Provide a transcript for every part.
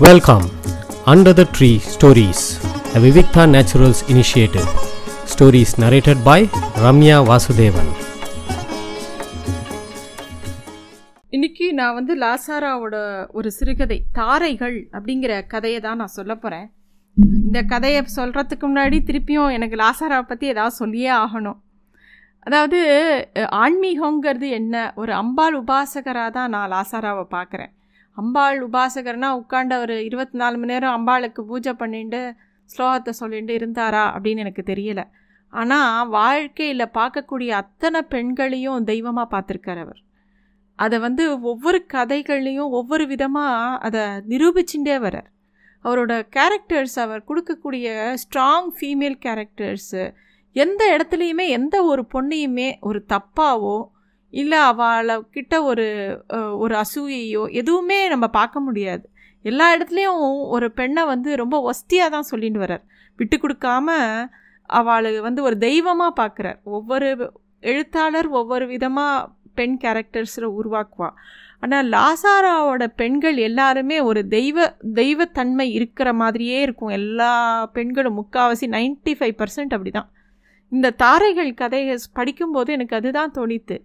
Welcome, Under the Tree Stories, a Vivikta Naturals initiative. Stories narrated by Ramya Vasudevan. இன்னைக்கு நான் வந்து லாசாராவோட ஒரு சிறுகதை தாரைகள் அப்படிங்கிற கதையை தான் நான் சொல்ல போகிறேன் இந்த கதையை சொல்கிறதுக்கு முன்னாடி திருப்பியும் எனக்கு லாசாராவை பற்றி ஏதாவது சொல்லியே ஆகணும் அதாவது ஆன்மீகங்கிறது என்ன ஒரு அம்பாள் உபாசகராக தான் நான் லாசாராவை பார்க்குறேன் அம்பாள் உபாசகர்னா உட்காண்ட ஒரு இருபத்தி நாலு மணி நேரம் அம்பாளுக்கு பூஜை பண்ணிட்டு ஸ்லோகத்தை சொல்லிட்டு இருந்தாரா அப்படின்னு எனக்கு தெரியல. ஆனால் வாழ்க்கையில் பார்க்கக்கூடிய அத்தனை பெண்களையும் தெய்வமாக பார்த்துருக்கார் அவர். அதை வந்து ஒவ்வொரு கதைகள்லையும் ஒவ்வொரு விதமாக அதை நிரூபிச்சுட்டே வரார் அவரோட கேரக்டர்ஸ் அவர் கொடுக்கக்கூடிய ஸ்ட்ராங் ஃபீமேல் கேரக்டர்ஸு எந்த இடத்துலையுமே எந்த ஒரு பொண்ணையுமே ஒரு தப்பாவோ இல்லை அவளை கிட்ட ஒரு ஒரு அசூயையோ எதுவுமே நம்ம பார்க்க முடியாது. எல்லா இடத்துலையும் ஒரு பெண்ணை வந்து ரொம்ப ஒஸ்தியாக தான் சொல்லிட்டு வர்றார். விட்டு கொடுக்காம அவளை வந்து ஒரு தெய்வமாக பார்க்குறார். ஒவ்வொரு எழுத்தாளர் ஒவ்வொரு விதமாக பெண் கேரக்டர்ஸில் உருவாக்குவா. ஆனால் லாசாராவோட பெண்கள் எல்லாருமே ஒரு தெய்வ தெய்வத்தன்மை இருக்கிற மாதிரியே இருக்கும். எல்லா பெண்களும் முக்காவாசி 95% ஃபைவ் பர்சன்ட் அப்படி தான் இந்த தாரைகள் கதையை படிக்கும்போது எனக்கு அதுதான் தோணித்து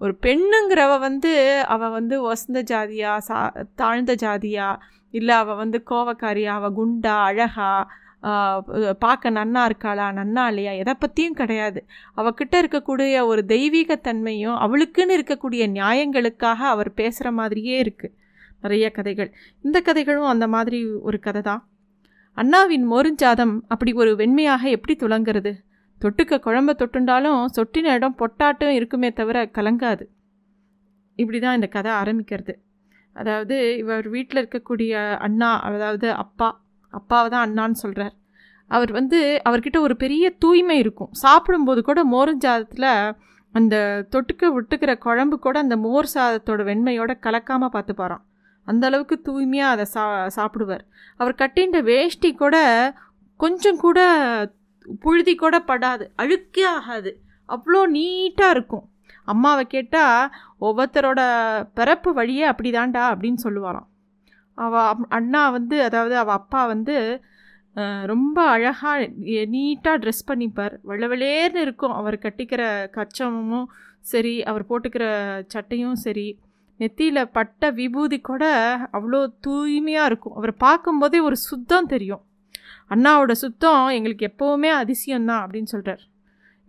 ஒரு பெண்ணுங்கிறவ வந்து அவள் வந்து ஒசந்த ஜாதியா சா தாழ்ந்த ஜாதியா இல்லை அவள் வந்து கோவக்காரியா அவள் குண்டா அழகா பார்க்க நன்னா இருக்காளா நன்னா இல்லையா எதை பற்றியும் கிடையாது. அவகிட்ட இருக்கக்கூடிய ஒரு தெய்வீகத்தன்மையும் அவளுக்குன்னு இருக்கக்கூடிய நியாயங்களுக்காக அவர் பேசுகிற மாதிரியே இருக்குது நிறைய கதைகள். இந்த கதைகளும் அந்த மாதிரி ஒரு கதை தான் அண்ணாவின் மொருஞ்சாதம் அப்படி ஒரு வெண்மையாக எப்படி துளங்குறது? தொட்டுக்க குழம்ப தொட்டுண்டாலும் சொட்டின இடம் பொட்டாட்டும் இருக்குமே தவிர கலங்காது. இப்படி தான் இந்த கதை ஆரம்பிக்கிறது. அதாவது இவர் வீட்டில் இருக்கக்கூடிய அண்ணா அதாவது அப்பா அப்பாவை தான் அண்ணான்னு சொல்கிறார் அவர் வந்து அவர்கிட்ட ஒரு பெரிய தூய்மை இருக்கும். சாப்பிடும்போது கூட மோருஞ்சாதத்தில் அந்த தொட்டுக்க விட்டுக்கிற குழம்பு கூட அந்த மோர் சாதத்தோட வெண்மையோட கலக்காமல் பார்த்துப்பாராம். அந்த அளவுக்கு தூய்மையாக அதை சா சாப்பிடுவார். அவர் கட்டின்ற வேஷ்டி கூட கொஞ்சம் கூட புழுதி கூட படாது அழுக்கே ஆகாது அவ்வளோ நீட்டாக இருக்கும். அம்மாவை கேட்டால் ஒவ்வொருத்தரோட பிறப்பு வழியே அப்படிதான்டா அப்படின்னு சொல்லுவாராம் அவள் அண்ணா வந்து அதாவது அவள் அப்பா வந்து ரொம்ப அழகாக நீட்டாக ட்ரெஸ் பண்ணிப்பார். வெள்ளவெளேர்னு இருக்கும். அவர் கட்டிக்கிற கச்சமும் சரி அவர் போட்டுக்கிற சட்டையும் சரி. நெத்தியில் பட்ட விபூதி கூட அவ்வளோ தூய்மையாக இருக்கும். அவரை பார்க்கும்போதே ஒரு சுத்தம் தெரியும். அண்ணாவோட சுத்தம் எங்களுக்கு எப்போவுமே அதிசயம்தான் அப்படின்னு சொல்கிறார்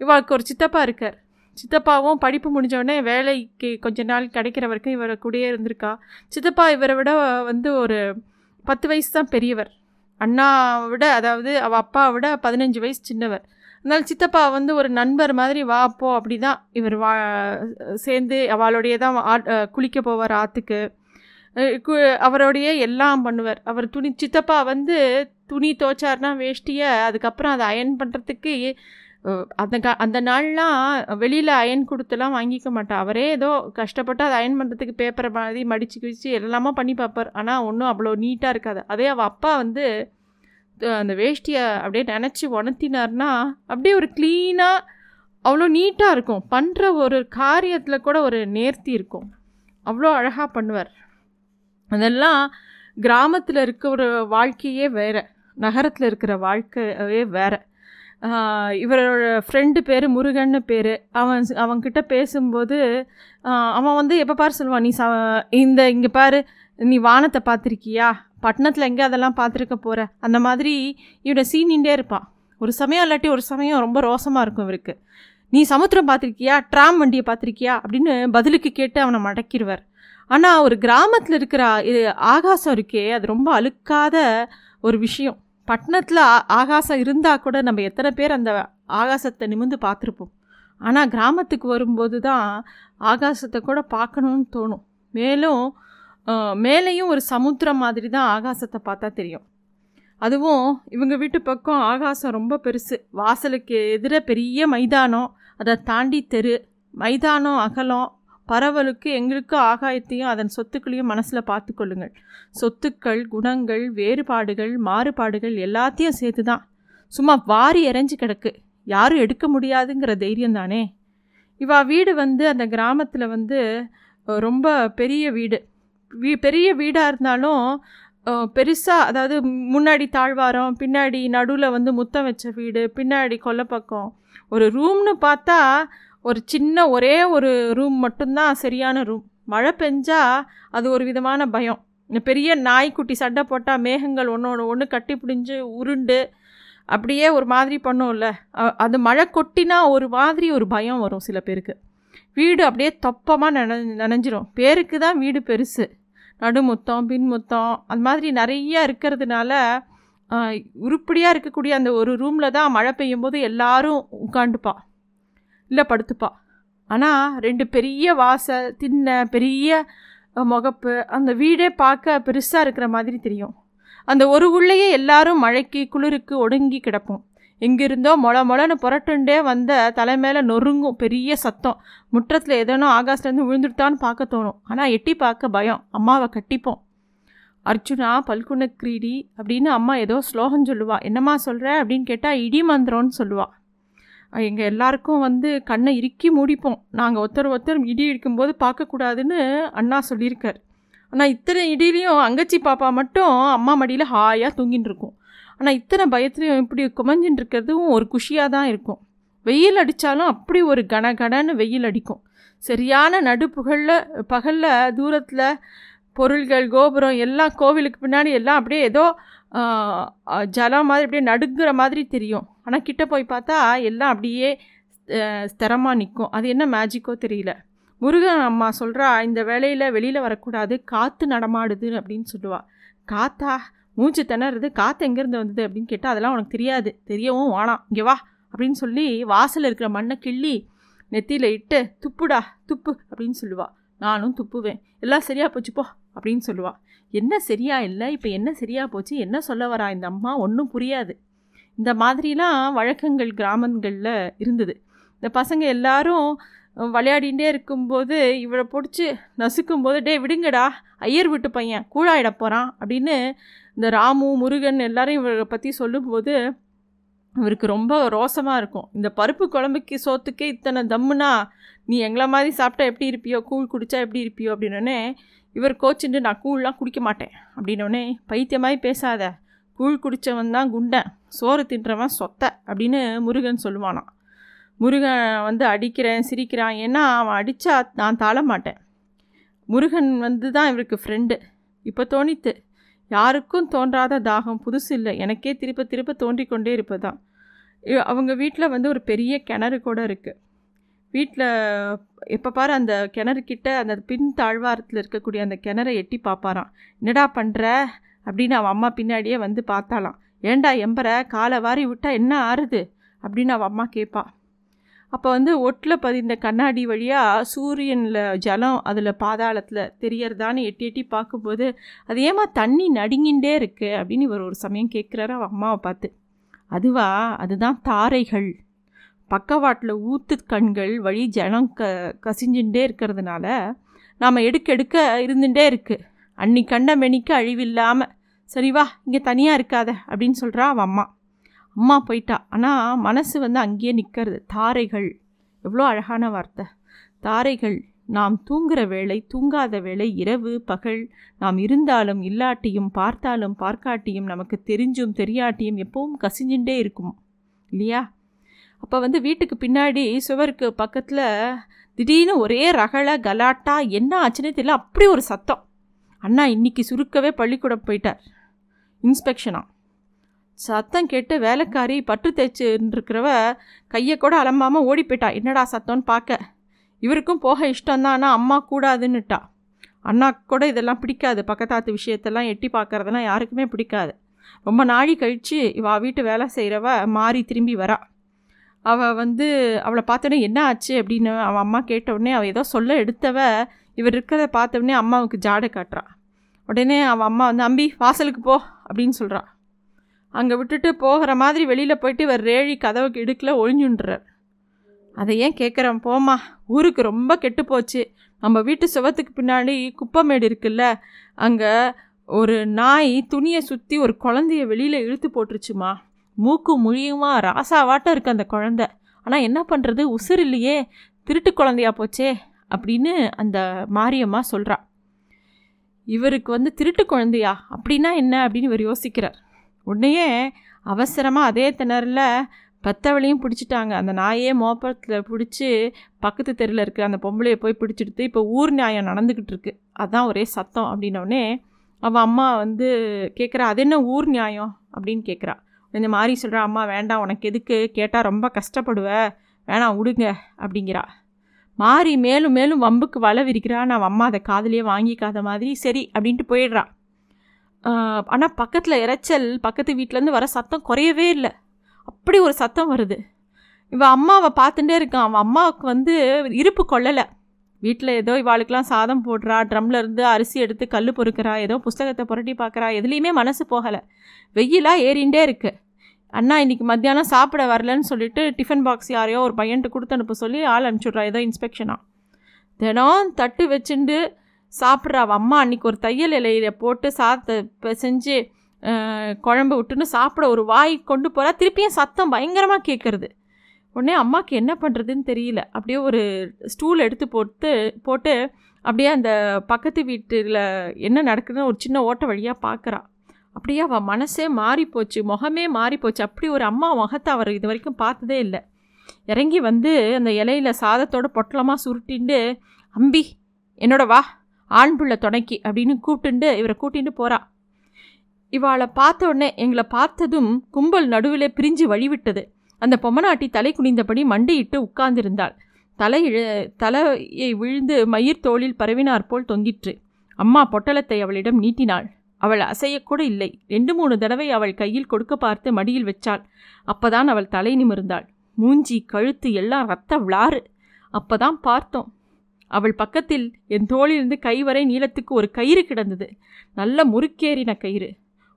இவருக்கு ஒரு சித்தப்பா இருக்கார். சித்தப்பாவும் படிப்பு முடிஞ்சோடனே வேலைக்கு கொஞ்ச நாள் கிடைக்கிற வரைக்கும் இவரை கூடயே இருந்திருக்கா. சித்தப்பா இவரை விட வந்து ஒரு பத்து வயசு தான் பெரியவர். அண்ணாவை விட அதாவது அவள் அப்பாவை விட பதினஞ்சு வயசு சின்னவர். அதனால் சித்தப்பா வந்து ஒரு நண்பர் மாதிரி வா போ அப்படி தான் இவர் வா சேர்ந்து அவளுடைய தான் ஆட் குளிக்க போவார் ஆற்றுக்கு அவரோடையே எல்லாம் பண்ணுவார். அவர் துணி சித்தப்பா வந்து துணி துவைச்சார்னா வேஷ்டியை அதுக்கப்புறம் அதை அயன் பண்ணுறதுக்கு அந்த க அந்த நாள்லாம் வெளியில் அயன் கொடுத்துலாம் வாங்கிக்க மாட்டா அவரே ஏதோ கஷ்டப்பட்டு அதை அயன் பண்ணுறதுக்கு பேப்பரை மாதிரி மடித்து கிழிச்சு எல்லாமே பண்ணி பார்ப்பார். ஆனால் ஒன்றும் அவ்வளோ நீட்டாக இருக்காது. அதே அவள் அப்பா வந்து அந்த வேஷ்டியை அப்படியே நினச்சி உணர்த்தினார்னா அப்படியே ஒரு க்ளீனாக அவ்வளோ நீட்டாக இருக்கும். பண்ணுற ஒரு காரியத்தில் கூட ஒரு நேர்த்தி இருக்கும். அவ்வளோ அழகாக பண்ணுவார். அதெல்லாம் கிராமத்தில் இருக்கிற ஒரு வாழ்க்கையே வேறு. நகரத்தில் இருக்கிற வாழ்க்கையே வேறு. இவரோட ஃப்ரெண்டு பேர் முருகன்னு பேர். அவன் அவன்கிட்ட பேசும்போது அவன் வந்து எப்போ பாரு சொல்லுவான் நீ ச இந்த இங்கே பாரு நீ வானத்தை பார்த்துருக்கியா? பட்டணத்தில் எங்கே அதெல்லாம் பார்த்துருக்க போகிற அந்த மாதிரி இவனை சீனின்ண்டே இருப்பான். ஒரு சமயம் இல்லாட்டி ஒரு சமயம் ரொம்ப ரோசமாக இருக்கும் இவருக்கு. நீ சமுத்திரம் பார்த்துருக்கியா? ட்ராம் வண்டியை பார்த்துருக்கியா? அப்படின்னு பதிலுக்கு கேட்டு அவனை மடக்கிடுவார். ஆனால் ஒரு கிராமத்தில் இருக்கிற இது ஆகாசம் இருக்கே அது ரொம்ப அழுக்காத ஒரு விஷயம். பட்டணத்தில் ஆகாசம் இருந்தால் கூட நம்ம எத்தனை பேர் அந்த ஆகாசத்தை நிமிர்ந்து பார்த்துருப்போம். ஆனால் கிராமத்துக்கு வரும்போது தான் ஆகாசத்தை கூட பார்க்கணுன்னு தோணும். மேலும் மேலேயும் ஒரு சமுத்திரம் மாதிரி தான் ஆகாசத்தை பார்த்தா தெரியும். அதுவும் இவங்க வீட்டு பக்கம் ஆகாசம் ரொம்ப பெருசு. வாசலுக்கு எதிர பெரிய மைதானம். அதை தாண்டி தெரு மைதானம் அகலம் பரவலுக்கு எங்களுக்கு ஆகாயத்தையும் அதன் சொத்துக்களையும் மனசில் பார்த்து கொள்ளுங்கள் சொத்துக்கள் குணங்கள் வேறுபாடுகள் மாறுபாடுகள் எல்லாத்தையும் சேர்த்து தான் சும்மா வாரி எறைஞ்சு கிடக்கு. யாரும் எடுக்க முடியாதுங்கிற தைரியம் தானே? இவா வீடு வந்து அந்த கிராமத்தில் வந்து ரொம்ப பெரிய வீடு. வீ பெரிய வீடாக இருந்தாலும் பெருசாக அதாவது முன்னாடி தாழ்வாரம் பின்னாடி நடுவில் வந்து முத்தம் வச்ச வீடு பின்னாடி கொல்லப்பக்கம் ஒரு ரூம்னு பார்த்தா ஒரு சின்ன ஒரே ஒரு ரூம் மட்டும்தான் சரியான ரூம். மழை பெஞ்சால் அது ஒரு விதமான பயம். பெரிய நாய்க்குட்டி சண்டை போட்டால் மேகங்கள் ஒன்று ஒன்று கட்டி பிடிஞ்சு உருண்டு அப்படியே ஒரு மாதிரி பண்ணும்ல. அது மழை கொட்டினா ஒரு மாதிரி ஒரு பயம் வரும் சில பேருக்கு. வீடு அப்படியே தொப்பமாக நன நனைஞ்சிரும். பேருக்கு தான் வீடு பெருசு. நடுமுத்தம் பின்முத்தம் அந்த மாதிரி நிறையா இருக்கிறதுனால உருப்படியாக இருக்கக்கூடிய அந்த ஒரு ரூமில் தான் மழை பெய்யும் போது எல்லாரும் உட்காந்துப்பா இல்லை படுத்துப்பா. ஆனால் ரெண்டு பெரிய வாசல் தின்ன பெரிய முகப்பு அந்த வீடே பார்க்க பெருசாக இருக்கிற மாதிரி தெரியும். அந்த ஒரு உள்ளேயே எல்லாரும் மழைக்கு குளிருக்கு ஒடுங்கி கிடப்போம். எங்கிருந்தோ மொள மொளன்னு புரட்டுண்டே வந்த தலை மேலே நொறுங்கும் பெரிய சத்தம். முற்றத்தில் எதனோ ஆகாஷ்லேருந்து விழுந்துட்டான்னு பார்க்க தோணும். ஆனால் எட்டி பார்க்க பயம். அம்மாவை கட்டிப்போம். அர்ஜுனா பல்குண கிரீடி அப்படின்னு அம்மா ஏதோ ஸ்லோகம் சொல்லுவாள் என்னம்மா சொல்கிற அப்படின்னு கேட்டால் இடி மந்திரம்னு சொல்லுவாள் எங்கள் எல்லாருக்கும் வந்து கண்ணை இறுக்கி மூடிப்போம். நாங்கள் ஒருத்தர் ஒருத்தர் இடி இருக்கும்போது பார்க்கக்கூடாதுன்னு அண்ணா சொல்லியிருக்கார். ஆனால் இத்தனை இடியிலையும் அங்கச்சி பாப்பா மட்டும் அம்மா மடியில் ஹாயாக தூங்கின்னு இருக்கும். ஆனால் இத்தனை பயத்துலையும் இப்படி குமஞ்சின்னு இருக்கிறதும் ஒரு குஷியாக தான் இருக்கும். வெயில் அடித்தாலும் அப்படி ஒரு கனகடன்னு வெயில் அடிக்கும். சரியான நடுப்புகளில் பகலில் தூரத்தில் பொருள்கள் கோபுரம் எல்லாம் கோவிலுக்கு பின்னாடி எல்லாம் அப்படியே ஏதோ ஜலம் மாதிரி அப்படியே நடுங்கிற மாதிரி தெரியும். ஆனால் கிட்ட போய் பார்த்தா எல்லாம் அப்படியே ஸ்திரமாக நிற்கும் அது என்ன மேஜிக்கோ தெரியல. முருகன் அம்மா சொல்கிறா இந்த வேலையில் வெளியில் வரக்கூடாது. காற்று நடமாடுது அப்படின்னு சொல்லுவாள் காத்தா? மூச்சு திணறது. காற்று எங்கேருந்து வந்தது? அப்படின்னு கேட்டால் அதெல்லாம் உனக்கு தெரியாது. தெரியவும் வானாம் இங்கே வா அப்படின்னு சொல்லி வாசலில் இருக்கிற மண்ணை கிள்ளி நெத்தியில் இட்டு துப்புடா துப்பு அப்படின்னு சொல்லுவாள் நானும் துப்புவேன். எல்லாம் சரியாக போச்சுப்போ அப்படின்னு சொல்லுவாள் என்ன சரியா இல்லை? இப்போ என்ன சரியாக போச்சு? என்ன சொல்ல வரா? இந்த அம்மா ஒன்றும் புரியாது. இந்த மாதிரிலாம் வழக்கங்கள் கிராமங்களில் இருந்தது. இந்த பசங்க எல்லாரும் விளையாடிகிட்டே இருக்கும்போது இவளை பிடிச்சி நசுக்கும்போது டே விடுங்கடா. ஐயர் வீட்டு பையன். கூழாயிட போகிறான் அப்படின்னு இந்த ராமு முருகன் எல்லாரும் இவரை பற்றி சொல்லும்போது இவருக்கு ரொம்ப ரோசமாக இருக்கும். இந்த பருப்பு குழம்புக்கு சோத்துக்கே இத்தனை தம்முனா நீ எங்களை மாதிரி சாப்பிட்டா எப்படி இருப்பியோ? கூழ் குடித்தா எப்படி இருப்பியோ? அப்படின்னே இவர் கோச்சுட்டு நான் கூழ்லாம் குடிக்க மாட்டேன். அப்படின்னோடனே பைத்தியமாய் பேசாத. கூழ் குடித்தவன் தான் குண்டன் சோறு தின்றவன் சொத்த அப்படின்னு முருகன் சொல்லுவானான் முருகன் வந்து அடிக்கிறேன் சிரிக்கிறான். ஏன்னா அவன் அடித்தா நான் தாழ மாட்டேன் முருகன் வந்து தான் இவருக்கு ஃப்ரெண்டு இப்போ தோணித்து யாருக்கும் தோன்றாத தாகம் புதுசு இல்லை. எனக்கே திருப்ப திருப்ப தோன்றிக்கொண்டே இருப்பதான் அவங்க வீட்டில் வந்து ஒரு பெரிய கிணறு கூட இருக்குது வீட்டில் எப்போ பாரு அந்த கிணறுக்கிட்ட அந்த பின் தாழ்வாரத்தில் இருக்கக்கூடிய அந்த கிணறை எட்டி பார்ப்பாராம் என்னடா பண்ணுற அப்படின்னு அவன் அம்மா பின்னாடியே வந்து பார்த்தாலாம் ஏண்டா எம்பரை காலை வாரி விட்டால் என்ன ஆறுது? அப்படின்னு அவன் அம்மா கேட்பா அப்போ வந்து ஒட்டில் பதிந்த கண்ணாடி வழியாக சூரியனில் ஜலம் அதில் பாதாளத்தில் தெரியறதான்னு எட்டி எட்டி பார்க்கும்போது அது ஏமா தண்ணி நடுங்கின்றே இருக்குது அப்படின்னு இவர் ஒரு சமயம் கேட்குறாரு அவன் அம்மாவை பார்த்து. அதுவா? அதுதான் தாரைகள். பக்கவாட்டில் ஊத்து கண்கள் வழி ஜனம் க கசிஞ்சுட்டே இருக்கிறதுனால நாம் எடுக்க எடுக்க இருந்துகிட்டே இருக்குது அன்னி கண்ட மெனிக்கு அழிவில்லாமல் சரி வா இங்கே தனியாக இருக்காத அப்படின்னு சொல்கிறா அவன் அம்மா. அம்மா போயிட்டா. ஆனால் மனசு வந்து அங்கேயே நிற்கிறது தாரைகள் எவ்வளோ அழகான வார்த்தை. தாரைகள் நாம் தூங்குகிற வேளை தூங்காத வேளை இரவு பகல் நாம் இருந்தாலும் இல்லாட்டியும் பார்த்தாலும் பார்க்காட்டியும் நமக்கு தெரிஞ்சும் தெரியாட்டியும் எப்பவும் கசிஞ்சுட்டே இருக்கும்? இல்லையா? அப்போ வந்து வீட்டுக்கு பின்னாடி சுவருக்கு பக்கத்தில் திடீர்னு ஒரே ரகள கலாட்டா என்ன ஆச்சுன்னே தெரியல அப்படி ஒரு சத்தம். அண்ணா இன்னைக்கு சுருக்கவே பள்ளிக்கூடம் போயிட்டார். இன்ஸ்பெக்ஷனா? சத்தம் கேட்டு வேலைக்காரி பட்டு தேய்ச்சிருக்கிறவ கையை கூட அலம்பாமல் ஓடி போயிட்டா. என்னடா சத்தம்னு பார்க்க இவருக்கும் போக இஷ்டம் தான் ஆனால் அம்மா கூடாதுன்னுட்டா. அண்ணா கூட இதெல்லாம் பிடிக்காது. பக்கத்தாத்து விஷயத்தெல்லாம் எட்டி பார்க்குறதெல்லாம் யாருக்குமே பிடிக்காது. ரொம்ப நாழி கழித்து இவா வீட்டு வேலை செய்கிறவ மாறி திரும்பி வரா. அவள் வந்து அவளை பார்த்தோன்னே என்ன ஆச்சு? அப்படின்னு அவன் அம்மா கேட்டவுடனே அவள் ஏதோ சொல்ல எடுத்தவ இவர் இருக்கிறத பார்த்தவுடனே அம்மாவுக்கு ஜாடை காட்டுறான் உடனே அவன் அம்மா வந்து அம்பி வாசலுக்கு போ அப்படின்னு சொல்கிறான் அங்கே விட்டுட்டு போகிற மாதிரி வெளியில் போயிட்டு இவர் ரேழி கதவுக்கு இடுக்கில் ஒழிஞ்சுன்றார் அதை ஏன் கேட்குறேன் போமா ஊருக்கு ரொம்ப கெட்டு போச்சு. நம்ம வீட்டு சுவத்துக்கு பின்னாடி குப்பமேடு இருக்குல்ல அங்கே ஒரு நாய் துணியை சுற்றி ஒரு குழந்தைய வெளியில் இழுத்து போட்டுருச்சுமா. மூக்கு முழியுமா? ராசாவாட்டம் இருக்குது அந்த குழந்த. ஆனால் என்ன பண்ணுறது உசுர் இல்லையே. திருட்டு குழந்தையா போச்சே அப்படின்னு அந்த மாரியம்மா சொல்கிறா இவருக்கு வந்து திருட்டு குழந்தையா? அப்படின்னா என்ன அப்படின்னு இவர் யோசிக்கிறார். உடனேயே அவசரமாக அதே திணறில் பெத்தவளையும் பிடிச்சிட்டாங்க. அந்த நாயே மோப்பத்தில் பிடிச்சி பக்கத்து தெருவில் இருக்கிற அந்த பொம்பளையை போய் பிடிச்சிடுத்து இப்போ ஊர் நியாயம் நடந்துக்கிட்டு இருக்கு. அதான் ஒரே சத்தம் அப்படின்னோடனே அவள் அம்மா வந்து கேட்குறா அது என்ன ஊர் நியாயம்? அப்படின்னு கேட்குறா இந்த மாதிரி சொல்கிறா அம்மா வேண்டாம் உனக்கு எதுக்கு? கேட்டால் ரொம்ப கஷ்டப்படுவ. வேணாம் விடுங்க அப்படிங்கிறா. மாறி மேலும் மேலும் வம்புக்கு வலை விரிக்கிறா நான் அம்மா அதை காதுலேயே வாங்கிக்காத மாதிரி சரி அப்படின்ட்டு போயிடுறா. ஆனால் பக்கத்தில் இறைச்சல் பக்கத்து வீட்டிலேருந்து வர சத்தம் குறையவே இல்லை. அப்படி ஒரு சத்தம் வருது. இவன் அம்மாவை பார்த்துட்டே இருக்கான் அவன் அம்மாவுக்கு வந்து இருப்பு கொள்ளலை. வீட்டில் ஏதோ இவாளுக்கெலாம் சாதம் போடுறா ட்ரம்ல இருந்து அரிசி எடுத்து கல் பொறுக்கிறா ஏதோ புஸ்தகத்தை புரட்டி பார்க்குறா எதுலேயுமே மனசு போகலை. வெயிலாக ஏறிண்டே இருக்குது அண்ணா இன்றைக்கி மத்தியானம் சாப்பிட வரலன்னு சொல்லிட்டு டிஃபன் பாக்ஸ் யாரையோ ஒரு பையன்ட்டு கொடுத்து அனுப்ப சொல்லி ஆள் அனுப்பிச்சுட்றா. ஏதோ இன்ஸ்பெக்ஷனாக தினம் தட்டு வச்சுண்டு சாப்பிட்றா. அவள் அம்மா அன்றைக்கி ஒரு தையல் இலையில போட்டு சாத்தை செஞ்சு குழம்பு விட்டுன்னு சாப்பிட ஒரு வாய் கொண்டு போகிறா திருப்பியும் சத்தம் பயங்கரமாக கேட்குறது உடனே அம்மாவுக்கு என்ன பண்ணுறதுன்னு தெரியல. அப்படியே ஒரு ஸ்டூல் எடுத்து போட்டு போட்டு அப்படியே அந்த பக்கத்து வீட்டில் என்ன நடக்குதுன்னு ஒரு சின்ன ஓட்ட வழியாக பார்க்குறா அப்படியே அவள் மனசே மாறிப்போச்சு முகமே மாறிப்போச்சு. அப்படி ஒரு அம்மா முகத்தை அவர் இது வரைக்கும் பார்த்ததே இல்லை. இறங்கி வந்து அந்த இலையில் சாதத்தோட பொட்டலமாக சுருட்டிண்டு அம்பி என்னோட வா ஆண் பிள்ளை துணைக்கி அப்படின்னு கூப்பிட்டுண்டு இவரை கூட்டிகிட்டு போகிறான் இவாளை பார்த்த உடனே எங்களை பார்த்ததும் கும்பல் நடுவில் பிரிஞ்சு வழிவிட்டது. அந்த பொம்மநாட்டி தலை குனிந்தபடி மண்டியிட்டு உட்கார்ந்திருந்தாள். தலை தலையை விழுந்து மயிர் தோளில் பரவினார் போல் தொங்கிற்று. அம்மா பொட்டலத்தை அவளிடம் நீட்டினாள். அவள் அசையக்கூட இல்லை. ரெண்டு மூணு தடவை அவள் கையில் கொடுக்க பார்த்து மடியில் வச்சாள். அப்பதான் அவள் தலை நிமிர்ந்தாள். மூஞ்சி கழுத்து எல்லாம் ரத்த விளாறு அப்பதான் பார்த்தோம். அவள் பக்கத்தில் என் தோளிலிருந்து கை வரை நீளத்துக்கு ஒரு கயிறு கிடந்தது. நல்ல முறுக்கேறின கயிறு.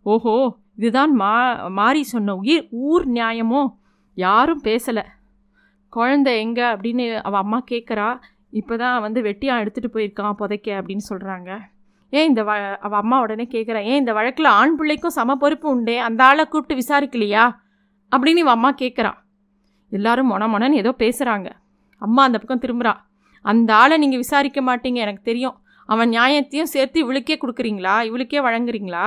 ஓஹோ இதுதான் மா மாறி சொன்ன உயிர் ஊர் நியாயமோ? யாரும் பேசலை. குழந்தை எங்கே அப்படின்னு அவள் அம்மா கேட்குறா இப்போ தான் வந்து வெட்டியான் எடுத்துகிட்டு போயிருக்கான் புதைக்க அப்படின்னு சொல்கிறாங்க ஏன் இந்த வ அவள் அம்மா உடனே கேட்குறான் ஏன் இந்த வழக்கில் ஆண் பிள்ளைக்கும் சம பொறுப்பு உண்டே? அந்த ஆளை கூப்பிட்டு விசாரிக்கலையா? அப்படின்னு இவன் அம்மா கேட்குறான் எல்லாரும் மொன மொனன்னு ஏதோ பேசுகிறாங்க அம்மா அந்த பக்கம் திரும்புகிறா அந்த ஆளை நீங்கள் விசாரிக்க மாட்டீங்க எனக்கு தெரியும். அவன் நியாயத்தையும் சேர்த்து இவளுக்கே கொடுக்குறீங்களா? இவளுக்கே வழங்குறீங்களா?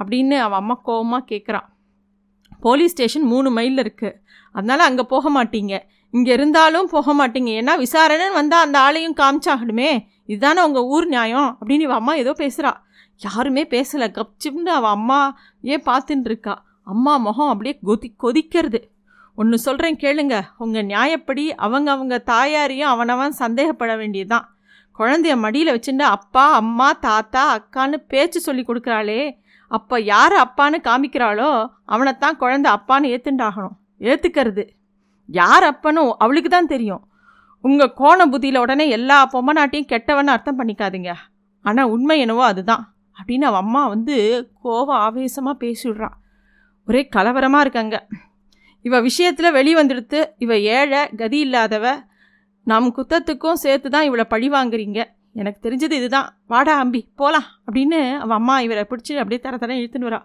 அப்படின்னு அவன் அம்மா கோபமாக கேட்குறான் போலீஸ் ஸ்டேஷன் மூணு மைலில் இருக்குது அதனால் அங்கே போக மாட்டீங்க. இங்கே இருந்தாலும் போக மாட்டீங்க. ஏன்னா விசாரணைன்னு வந்தால் அந்த ஆளையும் காமிச்சாகணுமே. இதுதானே உங்கள் ஊர் நியாயம் அப்படின்னு இவன் அம்மா ஏதோ பேசுகிறா யாருமே பேசலை. கப்சிப்னு அவள் அம்மா ஏன் பார்த்துட்டு இருக்கா அம்மா முகம் அப்படியே கொதி கொதிக்கிறது. ஒன்று சொல்கிறேன் கேளுங்க. உங்கள் நியாயப்படி அவங்க அவங்க தாயாரையும் அவனவன் சந்தேகப்பட வேண்டியதுதான். குழந்தைய மடியில் வச்சுட்டு அப்பா அம்மா தாத்தா அக்கான்னு பேச்சு சொல்லி கொடுக்குறாளே. அப்போ யார் அப்பான்னு காமிக்கிறாளோ அவனைத்தான் குழந்தை அப்பான்னு ஏற்றுண்டாகணும் ஏற்றுக்கிறது யார் அப்பனும் அவளுக்கு தான் தெரியும். உங்கள் கோண புத்தியில் உடனே எல்லா பொம்மநாட்டையும் கெட்டவன்னு அர்த்தம் பண்ணிக்காதீங்க. ஆனால் உண்மை என்னவோ அதுதான். அப்படின்னு அவன் அம்மா வந்து கோவம் ஆவேசமாக பேசிவிட்றா ஒரே கலவரமாக இருக்காங்க. இவ விஷயத்தில் வெளிவந்துடுத்து இவ ஏழை கதி இல்லாதவ நம் குத்தத்துக்கும் சேர்த்து தான் இவளை பழி வாங்குறீங்க. எனக்கு தெரிஞ்சது இதுதான். வாடா அம்பி போகலாம் அப்படின்னு அவன் அம்மா இவரை பிடிச்சி அப்படியே தர தர இழுத்துன்னு வரா.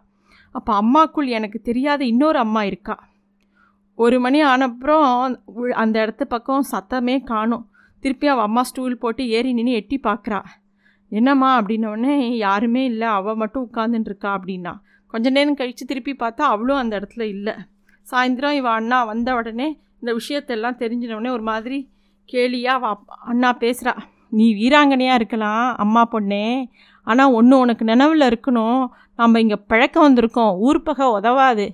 அப்போ அம்மாக்குள் எனக்கு தெரியாத இன்னொரு அம்மா இருக்கா. ஒரு மணி ஆனப்புறம் அந்த இடத்து பக்கம் சத்தமே காணும். திருப்பி அவள் அம்மா ஸ்டூல் போட்டு ஏறி நின்று எட்டி பார்க்குறா என்னம்மா? அப்படின்னோடனே யாருமே இல்லை. அவள் மட்டும் உட்காந்துட்டு இருக்கா அப்படின்னா. கொஞ்ச நேரம் கழித்து திருப்பி பார்த்தா அவளும் அந்த இடத்துல இல்லை. சாயந்தரம் இவள் அண்ணா வந்த உடனே இந்த விஷயத்தெல்லாம் தெரிஞ்சினவுடனே ஒரு மாதிரி கேலியாக அவள் அண்ணா பேசுகிறா நீ வீராங்கனையாக இருக்கலாம் அம்மா பொண்ணே. ஆனால் ஒன்று உனக்கு நினைவில் இருக்கணும். நம்ம இங்கே பழக்கம் வந்திருக்கோம். ஊர் பகை உதவாது.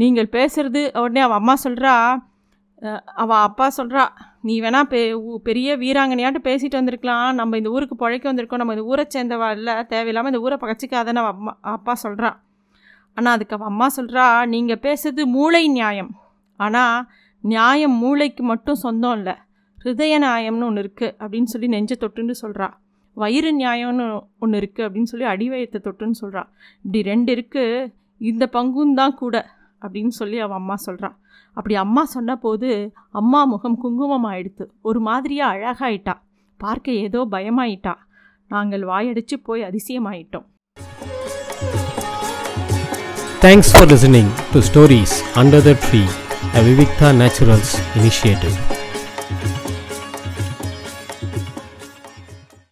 நீங்கள் பேசுகிறது உடனே அவள் அம்மா சொல்கிறா அவள் அப்பா சொல்கிறா நீ வேணா பெ பெரிய வீராங்கனையாட்டு பேசிட்டு வந்திருக்கலாம். நம்ம இந்த ஊருக்கு பிழைக்க வந்திருக்கோம். நம்ம இந்த ஊரை சேர்ந்தவா இல்லை. தேவையில்லாமல் இந்த ஊரை பகச்சிக்காதன்னு அவள் அம்மா அப்பா சொல்கிறா ஆனால் அதுக்கு அவள் அம்மா சொல்கிறா நீங்கள் பேசுறது மூளை நியாயம். ஆனால் நியாயம் மூளைக்கு மட்டும் சொந்தம் இல்லை. ஹிருதய நியாயம்னு ஒன்று இருக்குது அப்படின்னு சொல்லி நெஞ்ச தொட்டுன்னு சொல்கிறா வயிறு நியாயம்னு ஒன்று இருக்குது அப்படின்னு சொல்லி அடிவயத்தை தொட்டுன்னு சொல்கிறா இப்படி ரெண்டு இருக்குது இந்த பங்கும் தான் கூட. அப்படின்னு சொல்லி அவள் அம்மா சொல்கிறா அப்படி அம்மா சொன்ன போது அம்மா முகம் குங்குமம் ஆயிடுத்து ஒரு மாதிரியாக அழகாயிட்டா. பார்க்க ஏதோ பயமாயிட்டா. நாங்கள் வாயடிச்சு போய் அதிசயமாயிட்டோம். Thanks for listening to stories under the tree a Vivikta naturals initiative